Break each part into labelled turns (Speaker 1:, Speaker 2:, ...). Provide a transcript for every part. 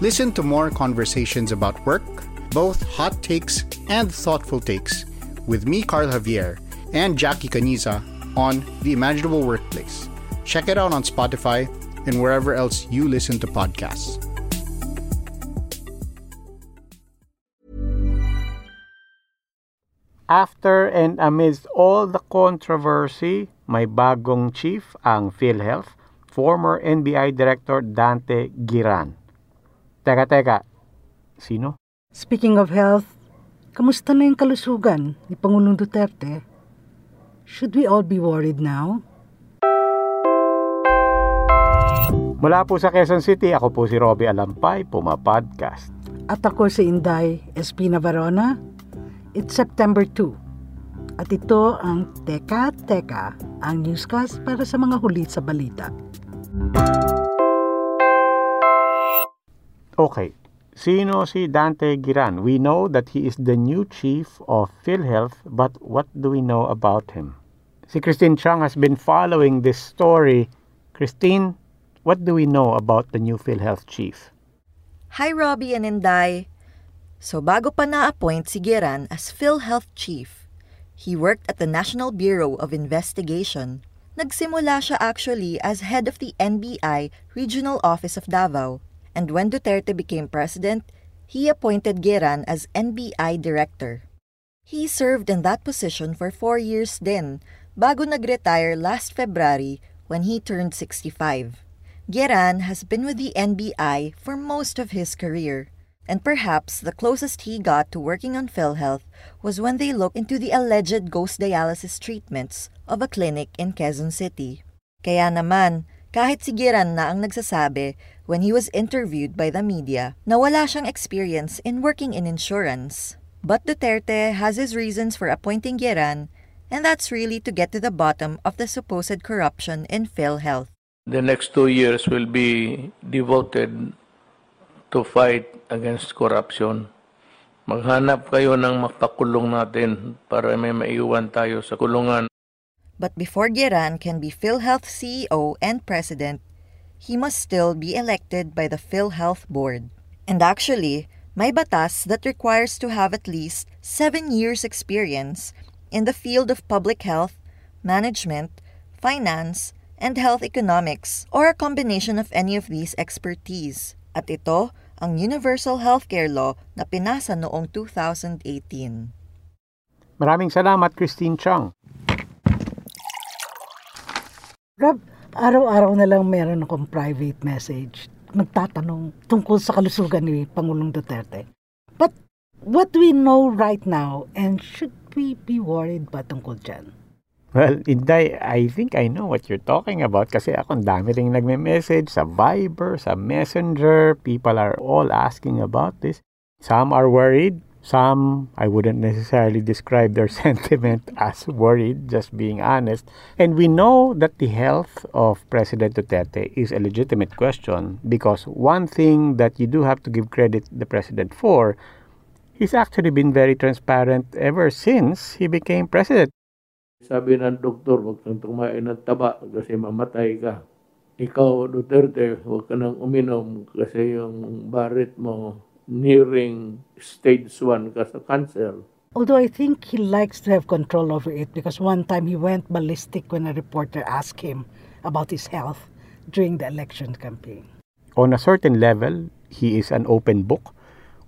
Speaker 1: Listen to more conversations about work, both hot takes and thoughtful takes, with me, Carl Javier, and Jackie Caniza on The Imaginable Workplace. Check it out on Spotify and wherever else you listen to podcasts.
Speaker 2: After and amidst all the controversy, may bagong chief ang PhilHealth, former NBI Director Dante Giran. Teka, teka, sino?
Speaker 3: Speaking of health, kamusta na yung kalusugan ni Pangulong Duterte? Should we all be worried now?
Speaker 2: Mula po sa Quezon City, ako po si Robbie Alampay, Puma Podcast.
Speaker 3: At ako si Inday Espina Varona. It's September 2. At ito ang Teka Teka, ang newscast para sa mga huli sa balita.
Speaker 2: Okay, sino si Dante Giran? We know that he is the new chief of PhilHealth, but what do we know about him? Si Christine Chang has been following this story. Christine, what do we know about the new PhilHealth chief?
Speaker 4: Hi, Robbie and Inday. So bago pa na-appoint si Giran as PhilHealth Chief, he worked at the National Bureau of Investigation. Nagsimula siya actually as head of the NBI Regional Office of Davao. And when Duterte became president, he appointed Giran as NBI Director. He served in that position for four years then, bago nag-retire last February when he turned 65. Geran has been with the NBI for most of his career. And perhaps the closest he got to working on PhilHealth was when they looked into the alleged ghost dialysis treatments of a clinic in Quezon City. Kaya naman, kahit si Giran na ang nagsasabi when he was interviewed by the media na wala siyang experience in working in insurance. But Duterte has his reasons for appointing Giran, and that's really to get to the bottom of the supposed corruption in PhilHealth.
Speaker 5: The next two years will be devoted to fight against corruption. Maghanap kayo ng makakulong natin para may maiwan tayo sa kulungan.
Speaker 4: But before Giran can be PhilHealth CEO and president, he must still be elected by the PhilHealth board. And actually, may batas that requires to have at least seven years experience in the field of public health, management, finance, and health economics, or a combination of any of these expertise. At ito, ang Universal Healthcare Law na pinasa noong 2018.
Speaker 2: Maraming salamat, Christine Chang.
Speaker 3: Rob, araw-araw na lang meron akong private message nagtatanong tungkol sa kalusugan ni Pangulong Duterte. But what we know right now and should we be worried ba tungkol dyan?
Speaker 2: Well, Inday, I think I know what you're talking about kasi ako ang dami rin nagme-message sa Viber, sa Messenger. People are all asking about this. Some are worried. Some, I wouldn't necessarily describe their sentiment as worried, just being honest. And we know that the health of President Duterte is a legitimate question because one thing that you do have to give credit the president for, he's actually been very transparent ever since he became president.
Speaker 5: Sabi ng doktor, huwag kang tumain ng taba kasi mamatay ka. Ikaw, Duterte, huwag ka nang uminom kasi yung barit mo nearing stage 1 ka sa cancer.
Speaker 3: Although I think he likes to have control over it because one time he went ballistic when a reporter asked him about his health during the election campaign.
Speaker 2: On a certain level, he is an open book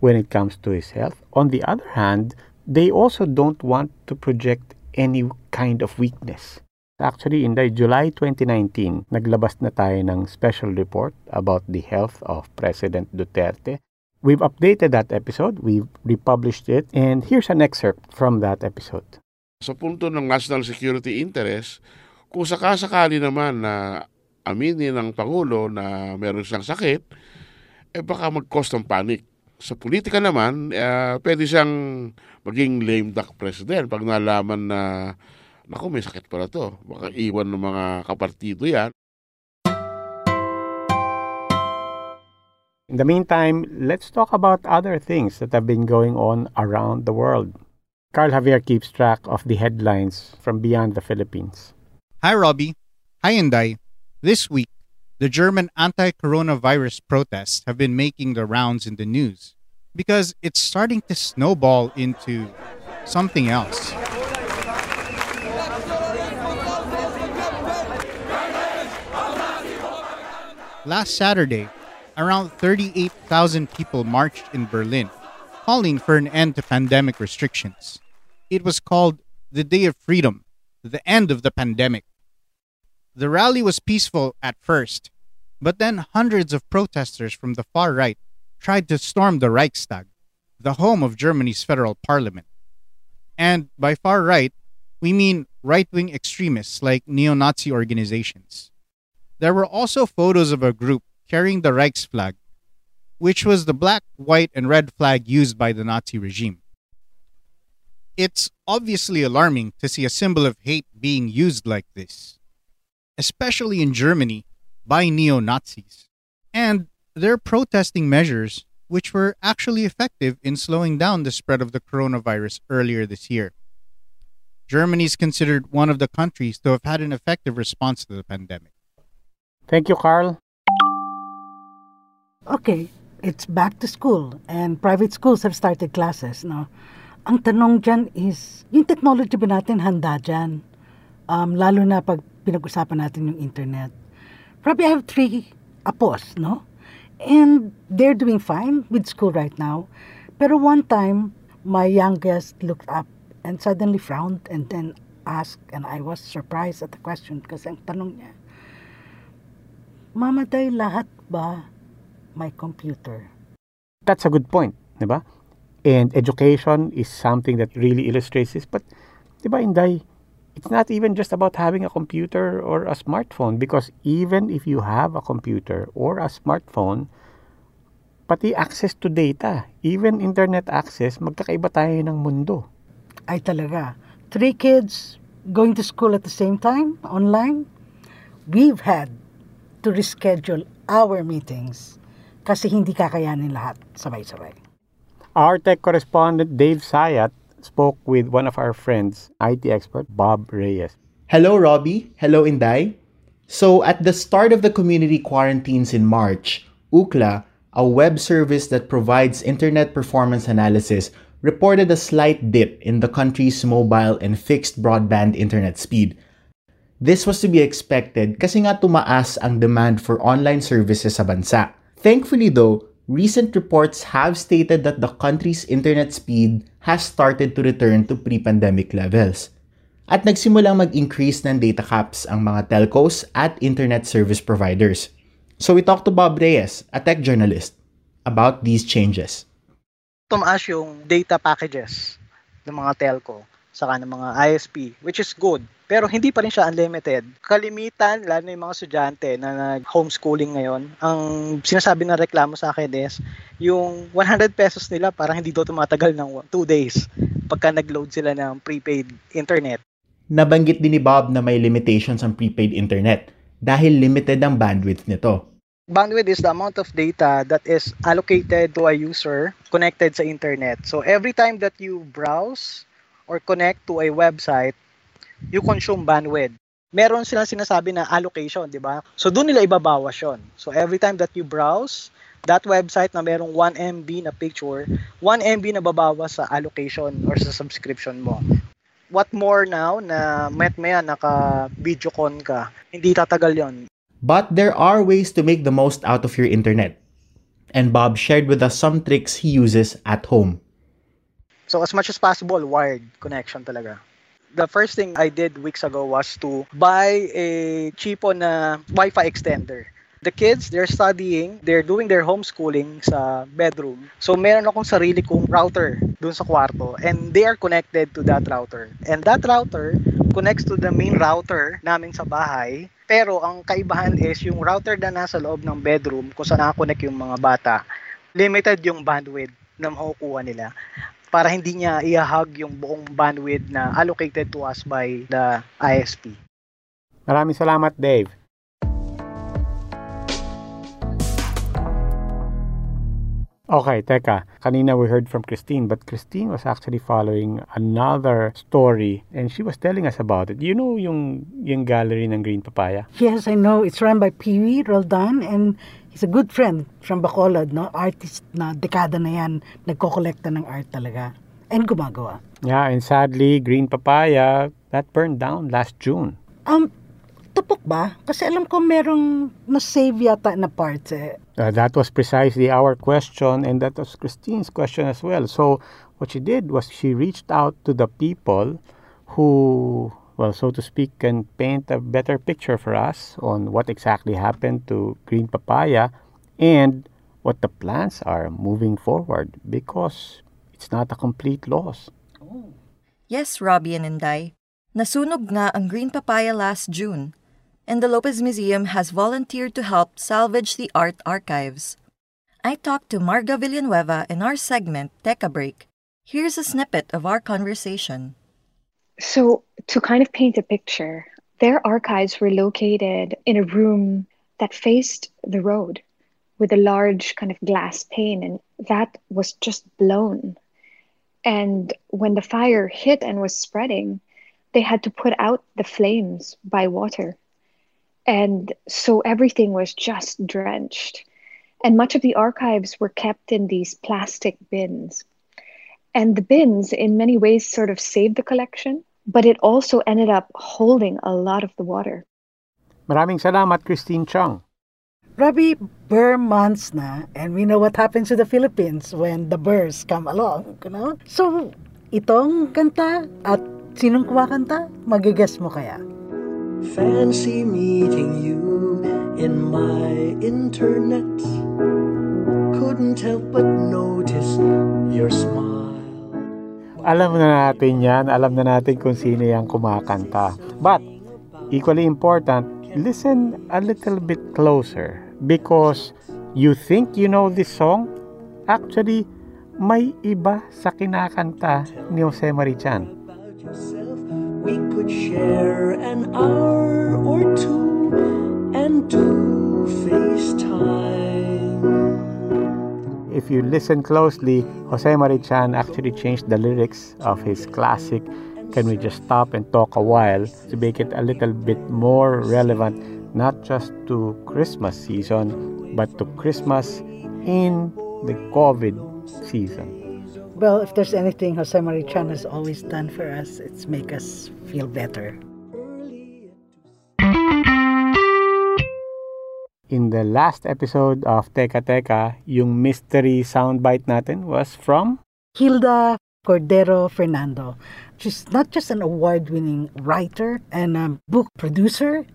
Speaker 2: when it comes to his health. On the other hand, they also don't want to project any kind of weakness. Actually, in the July 2019, naglabas na tayo ng special report about the health of President Duterte. We've updated that episode, we've republished it, and here's an excerpt from that episode.
Speaker 6: Sa punto ng national security interest, kung sakasakali naman na aminin ng Pangulo na meron siyang sakit, eh baka mag-cause ng panic Sa politika naman, uh, pwede siyang maging lame duck president pag nalaman na naku, may sakit pala to. Baka iwan ng mga kapartido yan.
Speaker 2: In the meantime, let's talk about other things that have been going on around the world. Carl Javier keeps track of the headlines from beyond the Philippines.
Speaker 7: Hi, Robbie. Hi, Inday. This week, the German anti coronavirus protests have been making the rounds in the news because it's starting to snowball into something else. Last Saturday, around 38,000 people marched in Berlin, calling for an end to pandemic restrictions. It was called the Day of Freedom, the end of the pandemic. The rally was peaceful at first, but then hundreds of protesters from the far right tried to storm the Reichstag, the home of Germany's federal parliament. And by far right, we mean right wing extremists like neo Nazi organizations. There were also photos of a group carrying the Reichsflag, which was the black, white, and red flag used by the Nazi regime. It's obviously alarming to see a symbol of hate being used like this especially in Germany, by neo Nazis. And they're protesting measures which were actually effective in slowing down the spread of the coronavirus earlier this year. Germany is considered one of the countries to have had an effective response to the pandemic.
Speaker 2: Thank you, Carl.
Speaker 3: Okay, it's back to school and private schools have started classes. No? Ang tanong dyan is, yung technology ba natin handa dyan? Um, lalo na pag pinag-usapan natin yung internet. Probably I have three apos, no? And they're doing fine with school right now. Pero one time, my youngest looked up and suddenly frowned and then asked, and I was surprised at the question kasi ang tanong niya, Mamaday lahat ba my computer?
Speaker 2: That's a good point, di ba? And education is something that really illustrates this. But, di ba, Inday, it's not even just about having a computer or a smartphone because even if you have a computer or a smartphone, pati access to data, even internet access, magkakaiba tayo ng mundo.
Speaker 3: Ay talaga. Three kids going to school at the same time, online. We've had to reschedule our meetings kasi hindi kakayanin lahat sabay-sabay.
Speaker 2: Our tech correspondent Dave Sayat spoke with one of our friends, IT expert Bob Reyes.
Speaker 8: Hello, Robbie. Hello, Inday. So, at the start of the community quarantines in March, Ookla, a web service that provides internet performance analysis, reported a slight dip in the country's mobile and fixed broadband internet speed. This was to be expected kasi nga tumaas ang demand for online services sa bansa. Thankfully though, recent reports have stated that the country's internet speed has started to return to pre-pandemic levels. At nagsimulang mag-increase ng data caps ang mga telcos at internet service providers. So we talked to Bob Reyes, a tech journalist, about these changes.
Speaker 9: Tumaas yung data packages ng mga telco saka ng mga ISP, which is good. Pero hindi pa rin siya unlimited. Kalimitan, lalo na yung mga estudyante na nag-homeschooling ngayon, ang sinasabi ng reklamo sa akin is, yung 100 pesos nila parang hindi daw tumatagal ng 2 days pagka nag-load sila ng prepaid internet.
Speaker 8: Nabanggit din ni Bob na may limitations ang prepaid internet dahil limited ang bandwidth nito.
Speaker 9: Bandwidth is the amount of data that is allocated to a user connected sa internet. So every time that you browse or connect to a website, you consume bandwidth. Meron silang sinasabi na allocation, di ba? So doon nila ibabawas yon. So every time that you browse that website na merong 1 MB na picture, 1 MB na babawas sa allocation or sa subscription mo. What more now na met maya naka video con ka, hindi tatagal yon.
Speaker 8: But there are ways to make the most out of your internet. And Bob shared with us some tricks he uses at home.
Speaker 9: So as much as possible, wired connection talaga the first thing I did weeks ago was to buy a cheapo na Wi-Fi extender. The kids, they're studying, they're doing their homeschooling sa bedroom. So meron akong sarili kong router dun sa kwarto and they are connected to that router. And that router connects to the main router namin sa bahay. Pero ang kaibahan is yung router na nasa loob ng bedroom kung saan nakakonect yung mga bata limited yung bandwidth na makukuha nila para hindi niya i-hug yung buong bandwidth na allocated to us by the ISP.
Speaker 2: Maraming salamat, Dave. Okay, teka. Kanina we heard from Christine, but Christine was actually following another story and she was telling us about it. You know yung, yung gallery ng Green Papaya?
Speaker 3: Yes, I know. It's run by Pee-wee Roldan and he's a good friend from Bacolod, no? Artist na dekada na yan, nagkokolekta ng art talaga. And gumagawa.
Speaker 2: Yeah, and sadly, Green Papaya, that burned down last June.
Speaker 3: Um, tupok ba? Kasi alam ko merong na-save yata na parts eh.
Speaker 2: Uh, that was precisely our question, and that was Christine's question as well. So, what she did was she reached out to the people who, well, so to speak, can paint a better picture for us on what exactly happened to green papaya and what the plans are moving forward because it's not a complete loss.
Speaker 4: Yes, Robbie and Inday. Nasunog nga ang green papaya last June and the Lopez Museum has volunteered to help salvage the art archives. I talked to Marga Villanueva in our segment Teca Break. Here's a snippet of our conversation.
Speaker 10: So, to kind of paint a picture, their archives were located in a room that faced the road with a large kind of glass pane, and that was just blown. And when the fire hit and was spreading, they had to put out the flames by water. And so everything was just drenched. And much of the archives were kept in these plastic bins. And the bins, in many ways, sort of saved the collection, but it also ended up holding a lot of the water.
Speaker 2: Maraming salamat, Christine Chung.
Speaker 3: Robbie, burr months na, and we know what happens to the Philippines when the burrs come along, you know? So, itong kanta at sinong kumakanta, magigess mo kaya?
Speaker 11: Fancy meeting you in my internet. Couldn't help but notice your smile.
Speaker 2: Alam na natin yan. Alam na natin kung sino yung kumakanta. But, equally important, listen a little bit closer because you think you know this song, actually, may iba sa kinakanta ni Jose Marichan.
Speaker 11: We could share an hour or two and do FaceTime.
Speaker 2: If you listen closely, Jose Marichan actually changed the lyrics of his classic Can We Just Stop and Talk a While to make it a little bit more relevant not just to Christmas season but to Christmas in the COVID season.
Speaker 3: Well, if there's anything Jose Marichan has always done for us, it's make us feel better.
Speaker 2: In the last episode of Teka Teka, yung mystery soundbite natin was from
Speaker 3: Hilda Cordero Fernando. She's not just an award-winning writer and a book producer,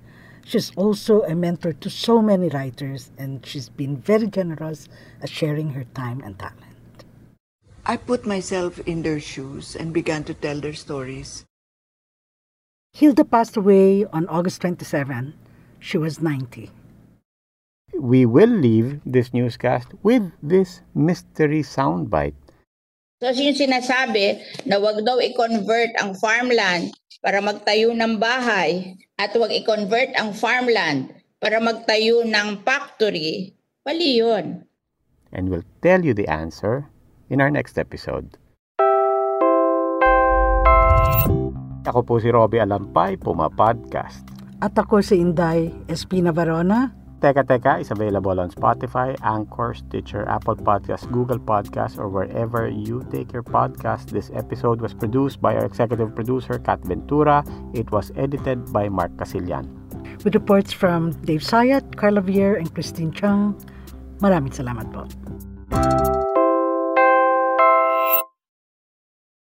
Speaker 3: she's also a mentor to so many writers and she's been very generous at sharing her time and talent.
Speaker 12: I put myself in their shoes and began to tell their stories.
Speaker 3: Hilda passed away on August 27. She was 90.
Speaker 2: We will leave this newscast with this mystery soundbite.
Speaker 13: So yung sinasabi na wag daw i-convert ang farmland para magtayo ng bahay at wag i-convert ang farmland para magtayo ng factory, mali yun.
Speaker 2: And we'll tell you the answer in our next episode. Ako po si Robbie Alampay, Puma Podcast.
Speaker 3: At ako si Inday Espina Varona.
Speaker 2: Teka Teka is available on Spotify, Anchor, Stitcher, Apple Podcasts, Google Podcasts, or wherever you take your podcast. This episode was produced by our executive producer, Kat Ventura. It was edited by Mark Casillan.
Speaker 3: With reports from Dave Sayat, Carla Vier, and Christine Chung. Maraming salamat po.